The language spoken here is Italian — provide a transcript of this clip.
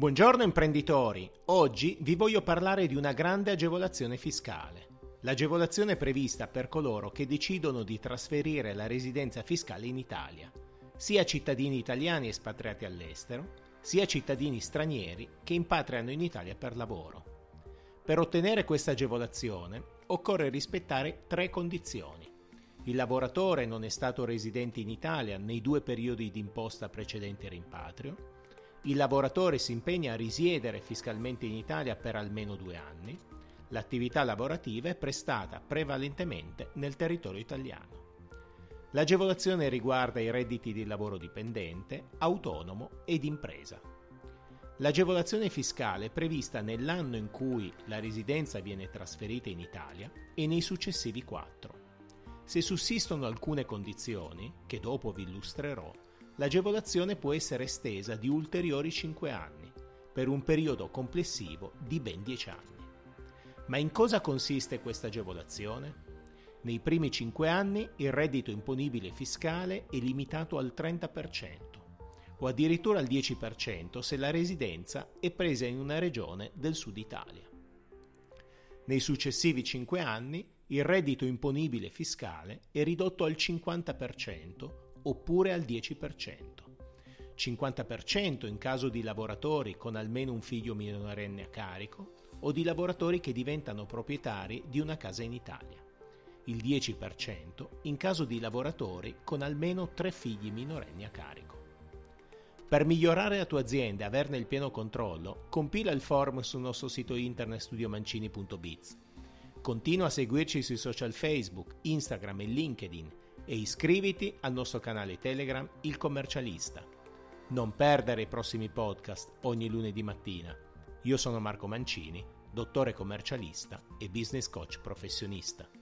Buongiorno imprenditori, oggi vi voglio parlare di una grande agevolazione fiscale. L'agevolazione prevista per coloro che decidono di trasferire la residenza fiscale in Italia, sia cittadini italiani espatriati all'estero, sia cittadini stranieri che impatriano in Italia per lavoro. Per ottenere questa agevolazione occorre rispettare tre condizioni. Il lavoratore non è stato residente in Italia nei due periodi di imposta precedenti rimpatrio, il lavoratore si impegna a risiedere fiscalmente in Italia per almeno due anni, l'attività lavorativa è prestata prevalentemente nel territorio italiano. L'agevolazione riguarda i redditi di lavoro dipendente, autonomo ed impresa. L'agevolazione fiscale è prevista nell'anno in cui la residenza viene trasferita in Italia e nei successivi quattro. Se sussistono alcune condizioni, che dopo vi illustrerò, l'agevolazione può essere estesa di ulteriori 5 anni, per un periodo complessivo di ben 10 anni. Ma in cosa consiste questa agevolazione? Nei primi 5 anni il reddito imponibile fiscale è limitato al 30% o addirittura al 10% se la residenza è presa in una regione del sud Italia. Nei successivi 5 anni il reddito imponibile fiscale è ridotto al 50% oppure al 10%. 50% in caso di lavoratori con almeno un figlio minorenne a carico o di lavoratori che diventano proprietari di una casa in Italia. Il 10% in caso di lavoratori con almeno tre figli minorenni a carico. Per migliorare la tua azienda e averne il pieno controllo, compila il form sul nostro sito internet studiomancini.biz. Continua a seguirci sui social Facebook, Instagram e LinkedIn e iscriviti al nostro canale Telegram Il Commercialista. Non perdere i prossimi podcast ogni lunedì mattina. Io sono Marco Mancini, dottore commercialista e business coach professionista.